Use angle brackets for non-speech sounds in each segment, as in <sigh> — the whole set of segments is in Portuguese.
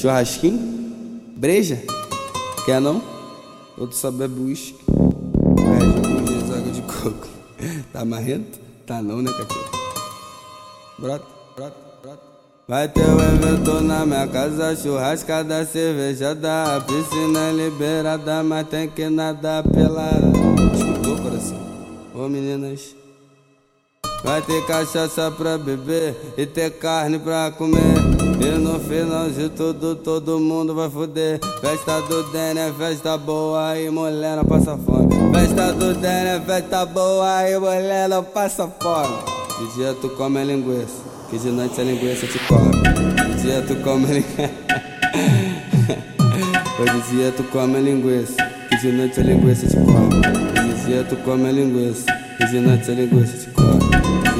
Churrasquinho? Breja? Quer não? Outro só bebe uísque. Red Bull, água de coco. <laughs> Tá marrento? Tá não, né, cachorro? Brota, brota, brota. Vai ter um evento na minha casa, churrascada, cervejada, piscina liberada, mas tem que nadar pelada. Escutou, coração? Ô meninas. Vai ter cachaça pra beber e ter carne pra comer. E no final de tudo, todo mundo vai foder. Festa do Dene é festa boa e mulher não passa fome. Festa do Dene é festa boa e mulher não passa fome. De dia tu come linguiça, que de noite a linguiça te come. De dia tu come linguiça. <laughs> Hoje dia tu come linguiça, que de noite a linguiça te come. De dia tu come linguiça, que de noite a linguiça te come.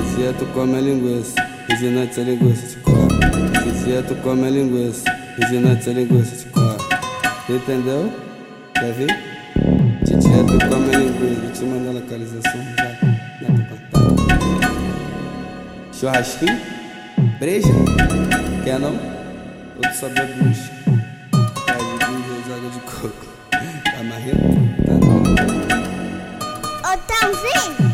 De dia tu come linguiça, que de noite a linguiça. De dia tu come linguiça, que de noite a linguiça te come. Entendeu? Quer ver? De dia tu come linguiça, vou te mandar a localização. Churrasquinho? Breja? Quer não? Outro só bebe uísque. Red Bull, água de coco. Tá marrento? Tá não. Ô, Tãozinho!